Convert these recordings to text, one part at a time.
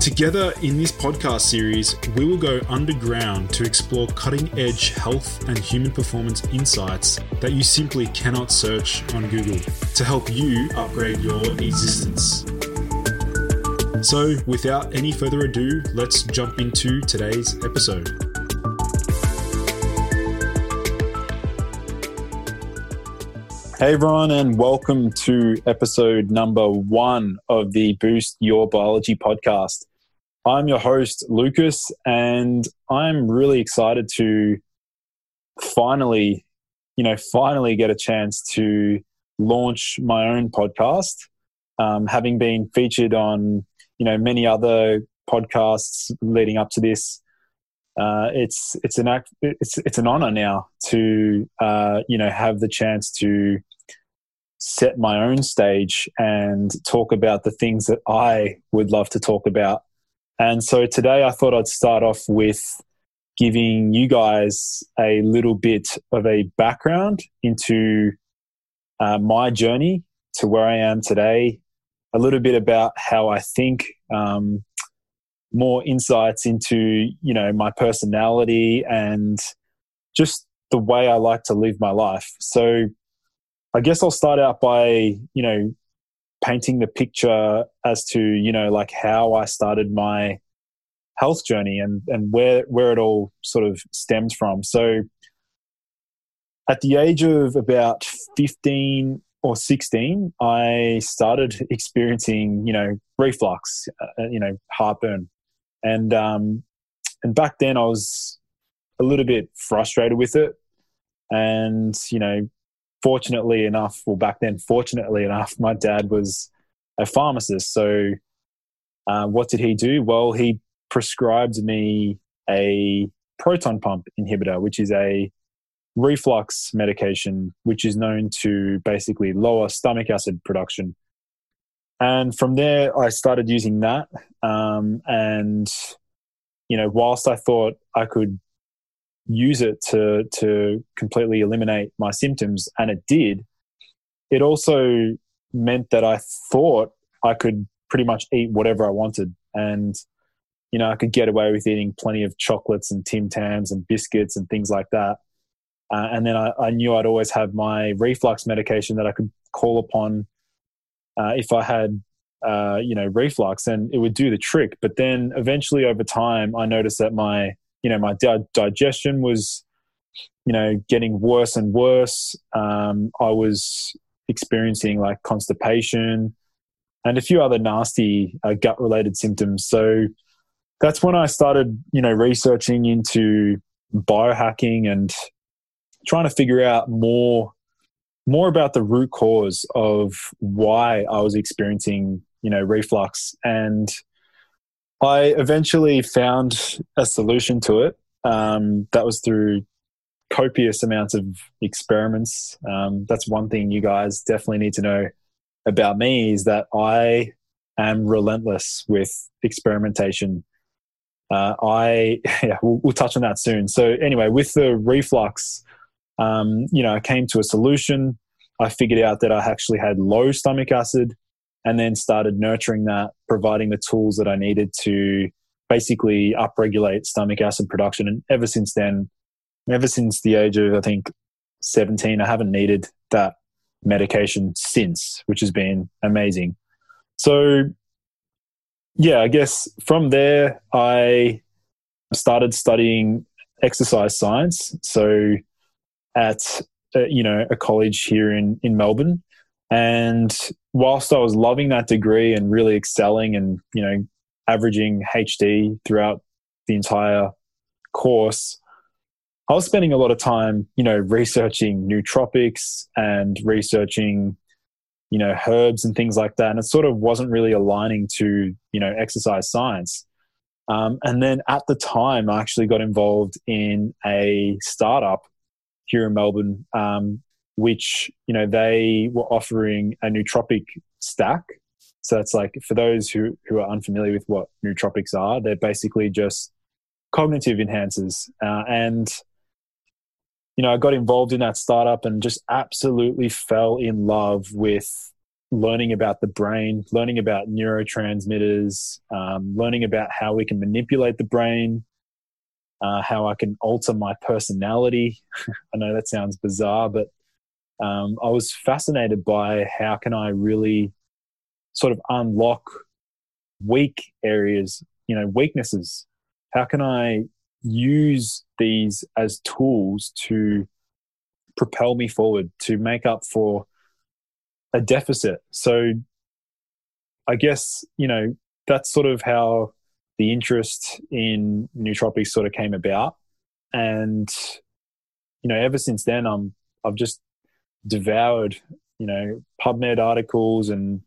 Together in this podcast series, we will go underground to explore cutting edge health and human performance insights that you simply cannot search on Google to help you upgrade your existence. So, without any further ado, let's jump into today's episode. Hey everyone, and welcome to episode number one of the Boost Your Biology podcast. I'm your host, Lucas, and I'm really excited to finally, you know, finally get a chance to launch my own podcast. Um, having been featured on, you know, many other podcasts leading up to this, uh, it's it's an act, it's it's an honor now to uh, you know have the chance to set my own stage and talk about the things that I would love to talk about. And so today I thought I'd start off with giving you guys a little bit of a background into uh, my journey to where I am today, a little bit about how I think, um, more insights into you know my personality and just the way I like to live my life. So I guess I'll start out by, you know, painting the picture as to, you know, like how I started my health journey and, and where, where it all sort of stems from. So at the age of about 15 or 16, I started experiencing, you know, reflux, uh, you know, heartburn. And, um, and back then I was a little bit frustrated with it and, you know, fortunately enough, well, back then, fortunately enough, my dad was a pharmacist. So, uh, what did he do? Well, he prescribed me a proton pump inhibitor, which is a reflux medication, which is known to basically lower stomach acid production. And from there, I started using that. Um, and, you know, whilst I thought I could use it to to completely eliminate my symptoms and it did. It also meant that i thought i could pretty much eat whatever i wanted and you know i could get away with eating plenty of chocolates and tim tams and biscuits and things like that. Uh, and then I, I, knew i'd always have my reflux medication that i could call upon uh, if i had uh, you know reflux and it would do the trick. But then eventually over time i noticed that my you know my di- digestion was you know getting worse and worse um, i was experiencing like constipation and a few other nasty uh, gut related symptoms. So that's when I started, you know, researching into biohacking and trying to figure out more more about the root cause of why I was experiencing, you know, reflux. And I eventually found a solution to it. Um, that was through copious amounts of experiments. Um, that's one thing you guys definitely need to know about me is that I am relentless with experimentation. Uh, I yeah, we'll, we'll, touch on that soon. So anyway, with the reflux, um, you know, I came to a solution. I figured out that I actually had low stomach acid, and then started nurturing that, providing the tools that I needed to basically upregulate stomach acid production. And ever since then, ever since the age of I think 17, I haven't needed that medication since, which has been amazing. So, yeah, I guess from there, I started studying exercise science. So, at uh, you know a college here in in Melbourne, and whilst I was loving that degree and really excelling and you know averaging HD throughout the entire course, I was spending a lot of time, you know, researching nootropics and researching, you know, herbs and things like that. And it sort of wasn't really aligning to, you know, exercise science. Um, and then at the time, I actually got involved in a startup here in Melbourne, um, which, you know, they were offering a nootropic stack. So it's like, for those who, who are unfamiliar with what nootropics are, they're basically just cognitive enhancers. Uh, and you know, I got involved in that startup and just absolutely fell in love with learning about the brain, learning about neurotransmitters, um, learning about how we can manipulate the brain, uh, how I can alter my personality. I know that sounds bizarre, but um, I was fascinated by how can I really sort of unlock weak areas, you know, weaknesses. How can I use these as tools to propel me forward to make up for a deficit. So I guess, you know, that's sort of how the interest in nootropics sort of came about. And, you know, ever since then, I'm, I've just devoured, you know, PubMed articles and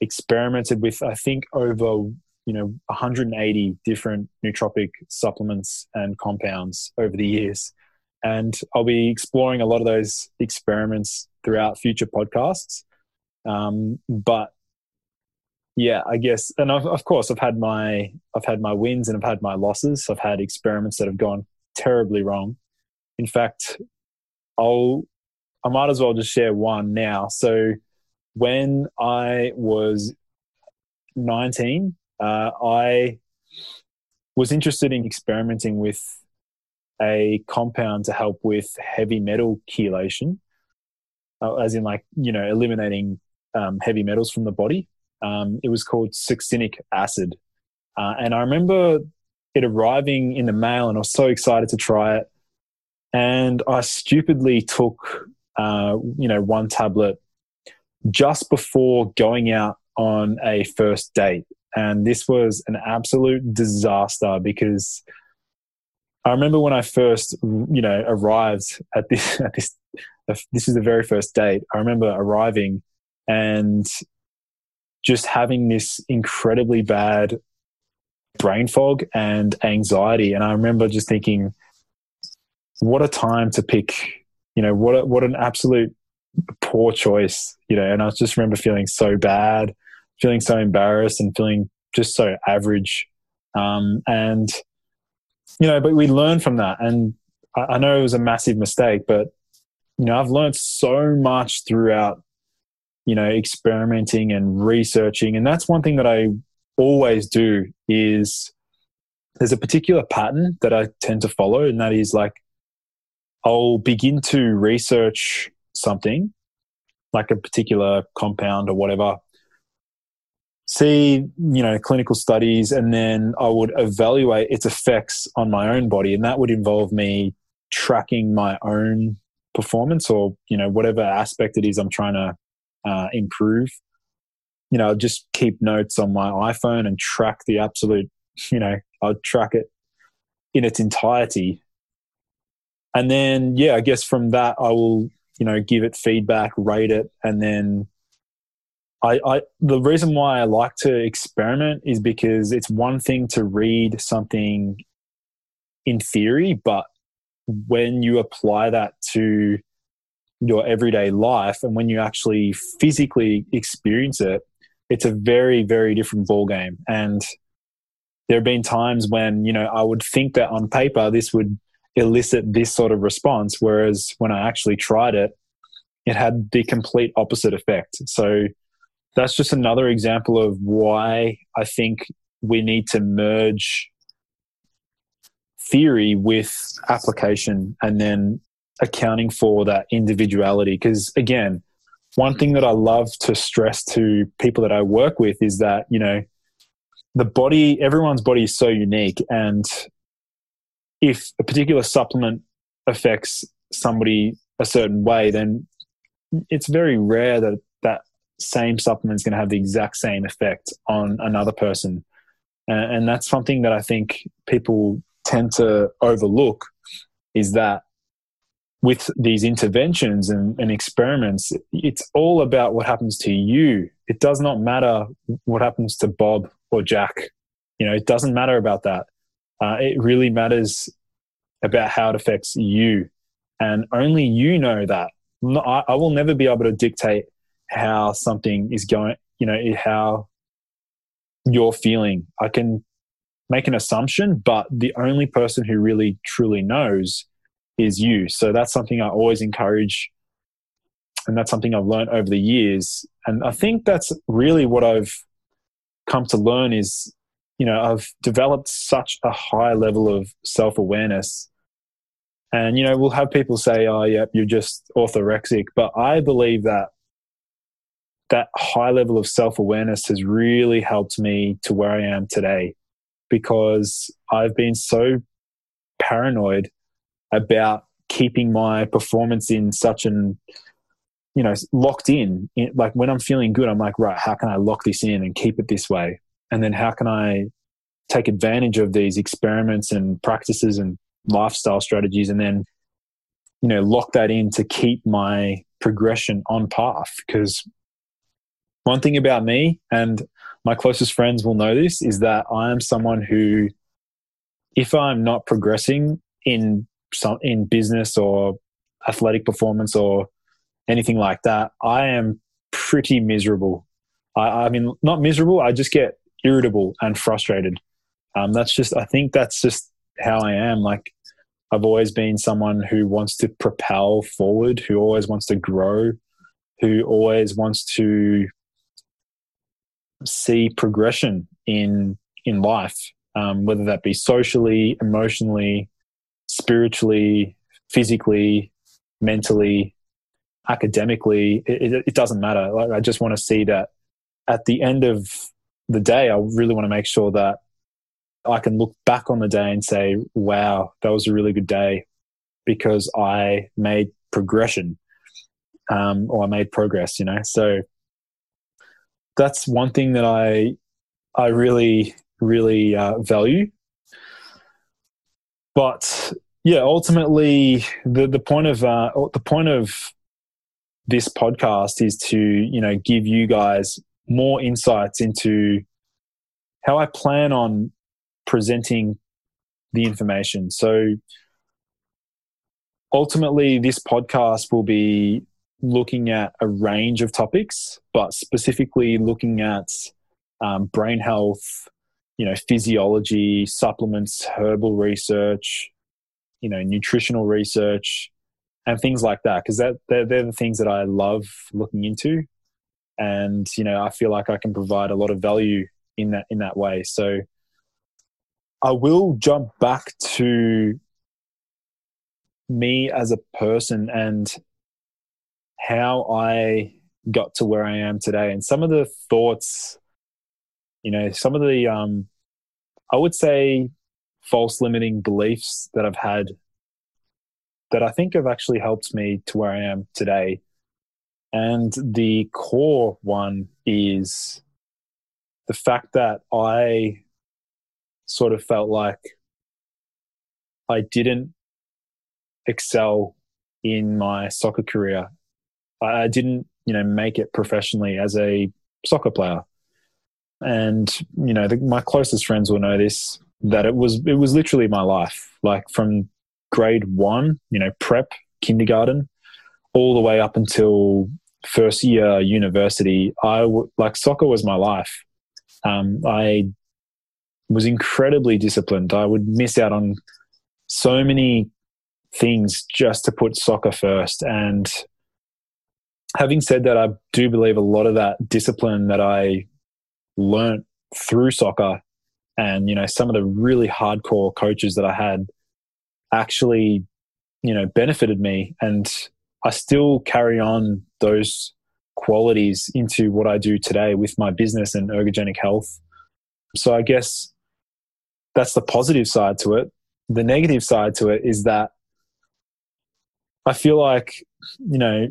experimented with, I think, over you know 180 different nootropic supplements and compounds over the years. And i'll be exploring a lot of those experiments throughout future podcasts. Um, but yeah i guess and of course i've had my i've had my wins and i've had my losses. I've had experiments that have gone terribly wrong. In fact i'll i might as well just share one now so when i was 19 uh, I was interested in experimenting with a compound to help with heavy metal chelation, uh, as in like you know eliminating um, heavy metals from the body. Um, it was called succinic acid, uh, and I remember it arriving in the mail, and I was so excited to try it. And I stupidly took, uh, you know, one tablet just before going out on a first date and this was an absolute disaster because I remember when I first, you know, arrived at this, at this, this is the very first date. I remember arriving and just having this incredibly bad brain fog and anxiety. And I remember just thinking, what a time to pick, you know, what, a, what an absolute poor choice, you know, and I just remember feeling so bad feeling so embarrassed and feeling just so average. Um, and, you know, but we learn from that. And I, I know it was a massive mistake, but, you know, I've learned so much throughout, you know, experimenting and researching. And that's one thing that I always do is there's a particular pattern that I tend to follow, and that is like I'll begin to research something, like a particular compound or whatever, see you know clinical studies and then i would evaluate its effects on my own body and that would involve me tracking my own performance or you know whatever aspect it is i'm trying to uh, improve you know, I'd just keep notes on my iPhone and track the absolute, you know, I'd track it in its entirety. And then, yeah, I guess from that, I will, you know, give it feedback, rate it, and then I, I, the reason why I like to experiment is because it's one thing to read something in theory, but when you apply that to your everyday life and when you actually physically experience it, it's a very, very different ball game. And there have been times when, you know, I would think that on paper this would elicit this sort of response, whereas when I actually tried it, it had the complete opposite effect. So that's just another example of why I think we need to merge theory with application and then accounting for that individuality. Because again, one thing that I love to stress to people that I work with is that, you know, the body, everyone's body is so unique. And if a particular supplement affects somebody a certain way, then it's very rare that that same supplement is going to have the exact same effect on another person. And, and that's something that I think people tend to overlook is that with these interventions and, and, experiments, it's all about what happens to you. It does not matter what happens to Bob or Jack. You know, it doesn't matter about that. Uh, it really matters about how it affects you. And only you know that. I, I will never be able to dictate how something is going, you know, how you're feeling. I can make an assumption, but the only person who really truly knows is you. So that's something I always encourage. And that's something I've learned over the years. And I think that's really what I've come to learn is, you know, I've developed such a high level of self awareness. And, you know, we'll have people say, oh, yep, you're just orthorexic. But I believe that that high level of self awareness has really helped me to where I am today because I've been so paranoid about keeping my performance in such an you know locked in. like when i'm feeling good i'm like right how can i lock this in and keep it this way and then how can i take advantage of these experiments and practices and lifestyle strategies and then you know lock that in to keep my progression on path because one thing about me, and my closest friends will know this, is that I am someone who, if I'm not progressing in some in business or athletic performance or anything like that, I am pretty miserable. I, I mean, not miserable. I just get irritable and frustrated. Um, that's just. I think that's just how I am. Like I've always been someone who wants to propel forward, who always wants to grow, who always wants to see progression in in life, um, whether that be socially, emotionally, spiritually, physically, mentally, academically. It, it, it doesn't matter. Like, I just want to see that at the end of the day, I really want to make sure that I can look back on the day and say, "Wow, that was a really good day," because I made progression um, or I made progress. You know, so that's one thing that I I really really uh, value. But yeah, ultimately the the point of uh, the point of this podcast is to you know give you guys more insights into how I plan on presenting the information. So ultimately, this podcast will be looking at a range of topics, but specifically looking at um, brain health, you know, physiology, supplements, herbal research, you know, nutritional research, and things like that. Because that they're, they're the things that I love looking into, and you know, I feel like I can provide a lot of value in that in that way. So, I will jump back to me as a person and how I got to where I am today and some of the thoughts, you know, some of the, um, I would say, false limiting beliefs that I've had that I think have actually helped me to where I am today. And the core one is the fact that I sort of felt like I didn't excel in my soccer career. I didn't, you know, make it professionally as a soccer player. And you know, the, my closest friends will know this that it was it was literally my life. Like from grade one, you know, prep, kindergarten, all the way up until first year university. I w- like soccer was my life. Um, I was incredibly disciplined. I would miss out on so many things just to put soccer first. And having said that, I do believe a lot of that discipline that I learnt through soccer and, you know, some of the really hardcore coaches that I had actually, you know, benefited me. And I still carry on those qualities into what I do today with my business and ergogenic health. So I guess that's the positive side to it. The negative side to it is that I feel like, you know,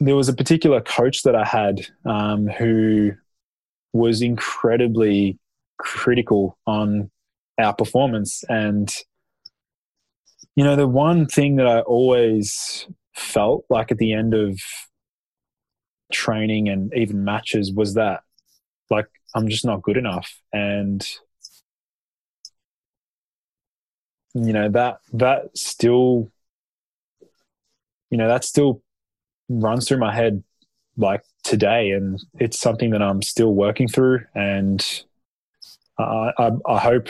there was a particular coach that I had um, who was incredibly critical on our performance. And, you know, the one thing that I always felt like at the end of training and even matches was that, like, I'm just not good enough. And, you know, that, that still, you know, that still runs through my head like today. And it's something that I'm still working through. And, I, I, I hope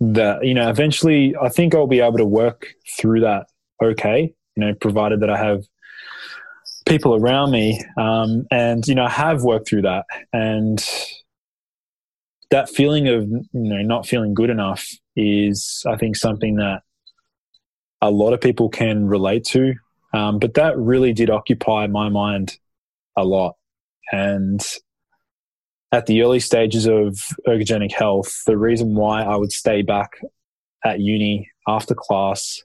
that you know eventually I think I'll be able to work through that okay. You know, provided that I have people around me, um, and you know, I have worked through that, and that feeling of you know not feeling good enough is I think something that a lot of people can relate to. Um, but that really did occupy my mind a lot, and at the early stages of ergogenic health, the reason why I would stay back at uni after class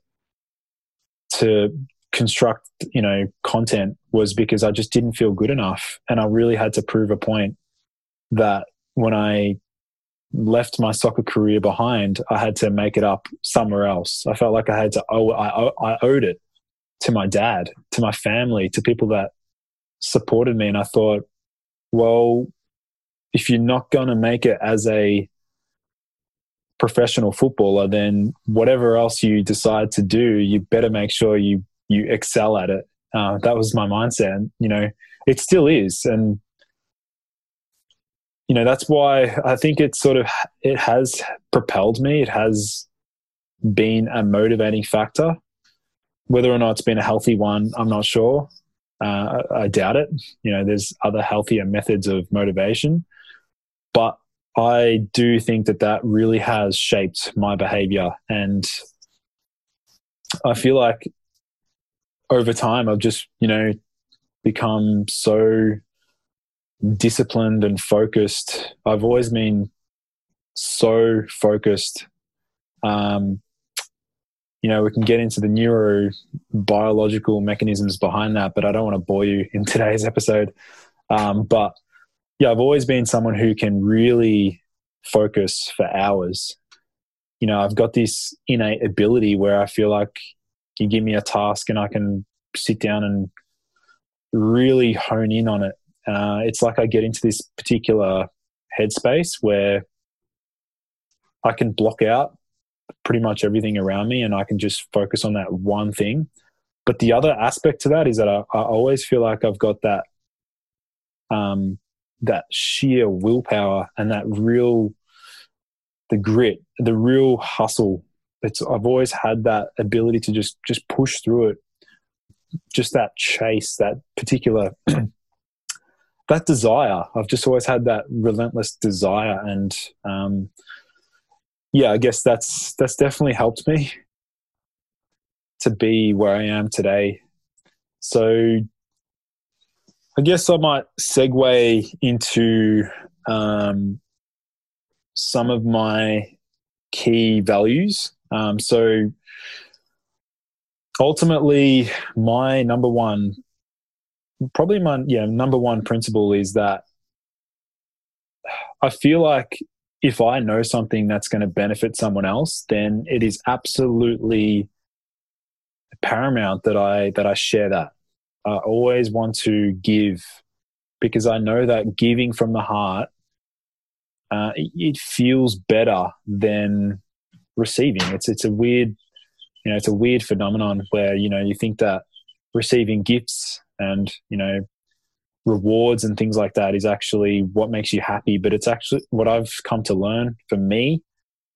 to construct, you know, content was because I just didn't feel good enough. And I really had to prove a point that when I left my soccer career behind, I had to make it up somewhere else. I felt like I had to owe I, I owed it to my dad, to my family, to people that supported me. And I thought, well, if you're not going to make it as a professional footballer, then whatever else you decide to do, you better make sure you you excel at it. Uh, that was my mindset, and you know it still is, and you know that's why I think it sort of it has propelled me. It has been a motivating factor. Whether or not it's been a healthy one, I'm not sure. Uh, I doubt it. You know, there's other healthier methods of motivation, but I do think that that really has shaped my behavior. And I feel like over time, I've just, you know, become so disciplined and focused. I've always been so focused. Um, you know, we can get into the neurobiological mechanisms behind that, but I don't want to bore you in today's episode. Um, but yeah, I've always been someone who can really focus for hours. You know, I've got this innate ability where I feel like you give me a task and I can sit down and really hone in on it. Uh, it's like I get into this particular headspace where I can block out pretty much everything around me and I can just focus on that one thing. But the other aspect to that is that I, I always feel like I've got that um, that sheer willpower and that real the grit the real hustle. It's i've always had that ability to just just push through it. Just that chase that particular that desire. I've just always had that relentless desire and um, yeah i guess that's that's definitely helped me to be where i am today. So I guess I might segue into um, some of my key values. Um, so ultimately, my number one probably my yeah number one principle is that I feel like if I know something that's going to benefit someone else, then it is absolutely paramount that I that I share that. I always want to give because I know that giving from the heart uh, it feels better than receiving. It's it's a weird you know it's a weird phenomenon where you know you think that receiving gifts and you know rewards and things like that is actually what makes you happy but it's actually what i've come to learn for me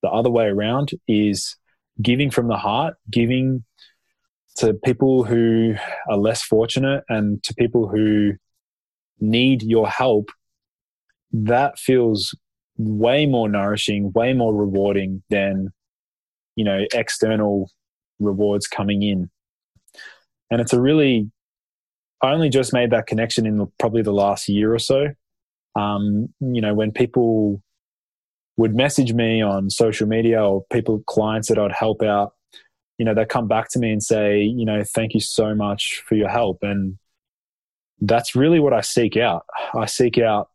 the other way around is giving from the heart giving to people who are less fortunate and to people who need your help that feels way more nourishing way more rewarding than you know external rewards coming in and it's a really I only just made that connection in probably the last year or so. Um, you know, when people would message me on social media or people, clients that I'd help out, you know, they come back to me and say, you know, thank you so much for your help. And that's really what I seek out. I seek out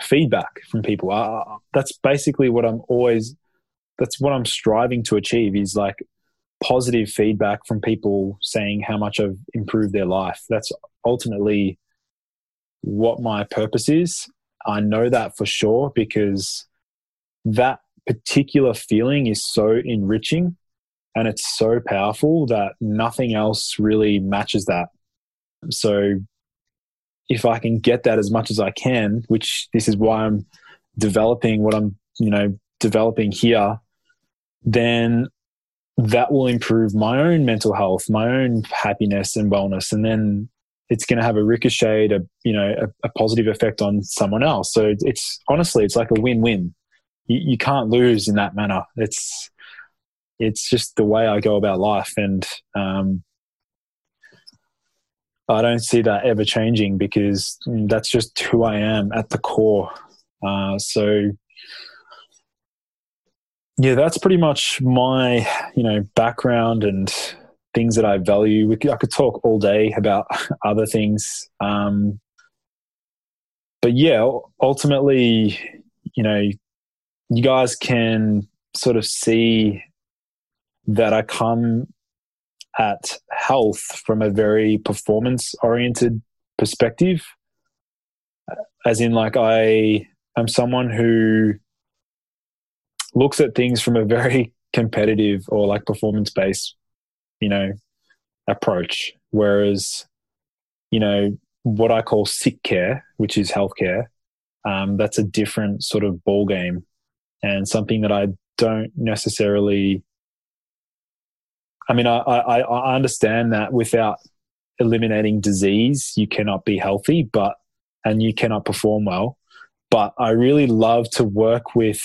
feedback from people. That's basically what I'm always, that's what I'm striving to achieve is like positive feedback from people saying how much I've improved their life. That's ultimately what my purpose is. I know that for sure because that particular feeling is so enriching and it's so powerful that nothing else really matches that. So if I can get that as much as I can, which this is why I'm developing what I'm, you know, developing here, then that will improve my own mental health, my own happiness and wellness. And then it's going to have a ricochet, a, you know, a, a positive effect on someone else. So it's honestly, it's like a win-win. You, you can't lose in that manner. It's, it's just the way I go about life. And, um, I don't see that ever changing because that's just who I am at the core. Uh, so yeah, that's pretty much my you know background and things that I value. We could, I could talk all day about other things, um, but yeah, ultimately, you know, you guys can sort of see that I come at health from a very performance oriented perspective, as in like I am someone who looks at things from a very competitive or like performance based, you know, approach. Whereas, you know, what I call sick care, which is healthcare, um, that's a different sort of ball game and something that I don't necessarily. I mean, I, I, I understand that without eliminating disease, you cannot be healthy, but and you cannot perform well. But I really love to work with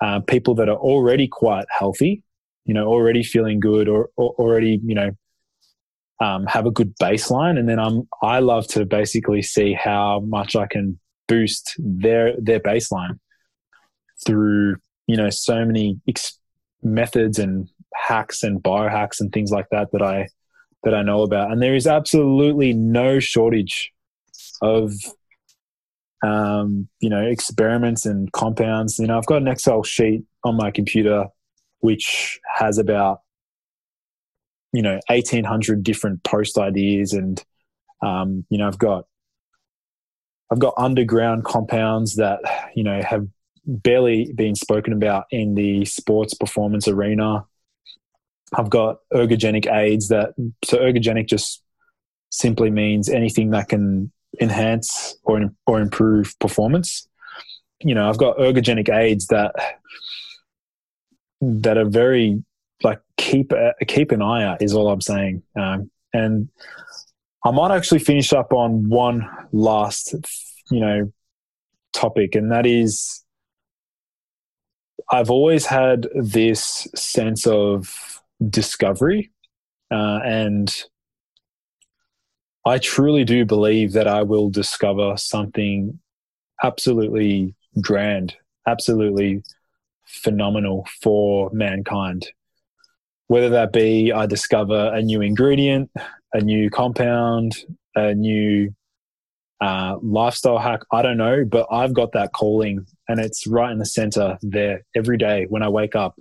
uh, people that are already quite healthy, you know, already feeling good or, or already, you know, um, have a good baseline. And then I'm, I love to basically see how much I can boost their, their baseline through, you know, so many ex- methods and hacks and biohacks and things like that that I, that I know about. And there is absolutely no shortage of um, you know, experiments and compounds. You know, I've got an Excel sheet on my computer which has about you know 1800 different post ideas and um, you know i've got i've got underground compounds that you know have barely being spoken about in the sports performance arena i've got ergogenic aids that so ergogenic just simply means anything that can enhance or or improve performance. You know, I've got ergogenic aids that that are very like keep keep an eye out is all I'm saying. Um, and I might actually finish up on one last, you know, topic, and that is I've always had this sense of discovery uh, and I truly do believe that I will discover something absolutely grand, absolutely phenomenal for mankind. Whether that be I discover a new ingredient, a new compound, a new uh, lifestyle hack. I don't know, but I've got that calling and it's right in the center there every day when I wake up.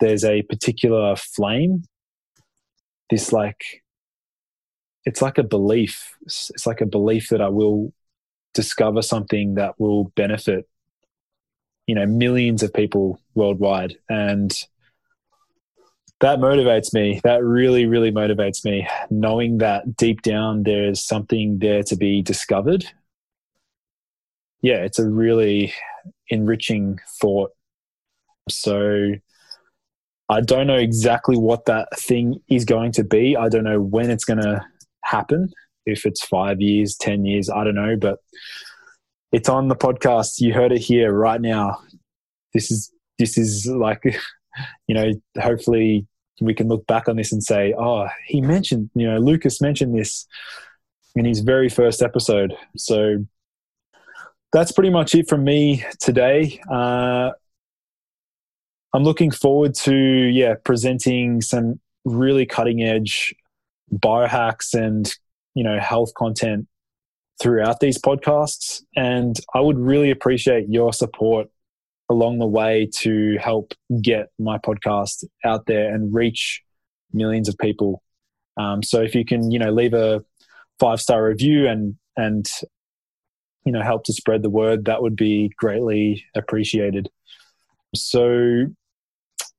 There's a particular flame, this like, it's like a belief. It's like a belief that I will discover something that will benefit, you know, millions of people worldwide. And that motivates me. That really, really motivates me. Knowing that deep down there's something there to be discovered. Yeah, it's a really enriching thought. So I don't know exactly what that thing is going to be. I don't know when it's going to happen. If it's five years, 10 years, I don't know. But it's on the podcast. You heard it here right now. This is, this is like, you know, hopefully we can look back on this and say, oh, he mentioned, you know, Lucas mentioned this in his very first episode. So that's pretty much it from me today. Uh, I'm looking forward to yeah presenting some really cutting edge biohacks and you know health content throughout these podcasts, and I would really appreciate your support along the way to help get my podcast out there and reach millions of people. Um, so if you can, you know, leave a five star review and and you know help to spread the word, that would be greatly appreciated. So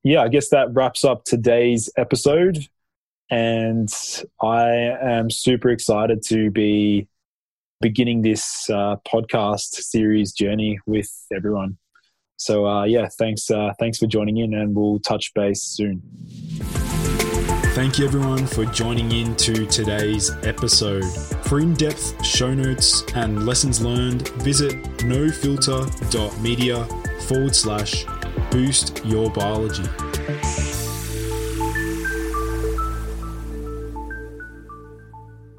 yeah, I guess that wraps up today's episode. And I am super excited to be beginning this uh, podcast series journey with everyone. So uh, yeah, thanks uh, thanks for joining in, and we'll touch base soon. Thank you everyone for joining in to today's episode. For in-depth show notes and lessons learned, visit nofilter.media forward slash boost your biology.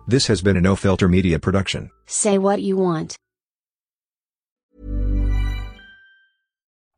This has been a No Filter Media production. Say what you want.